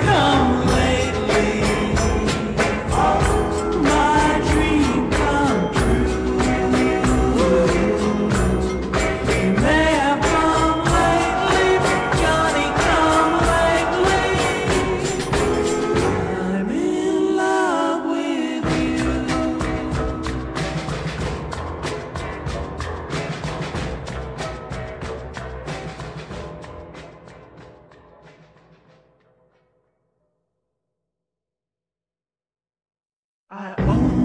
Johnny, Ah.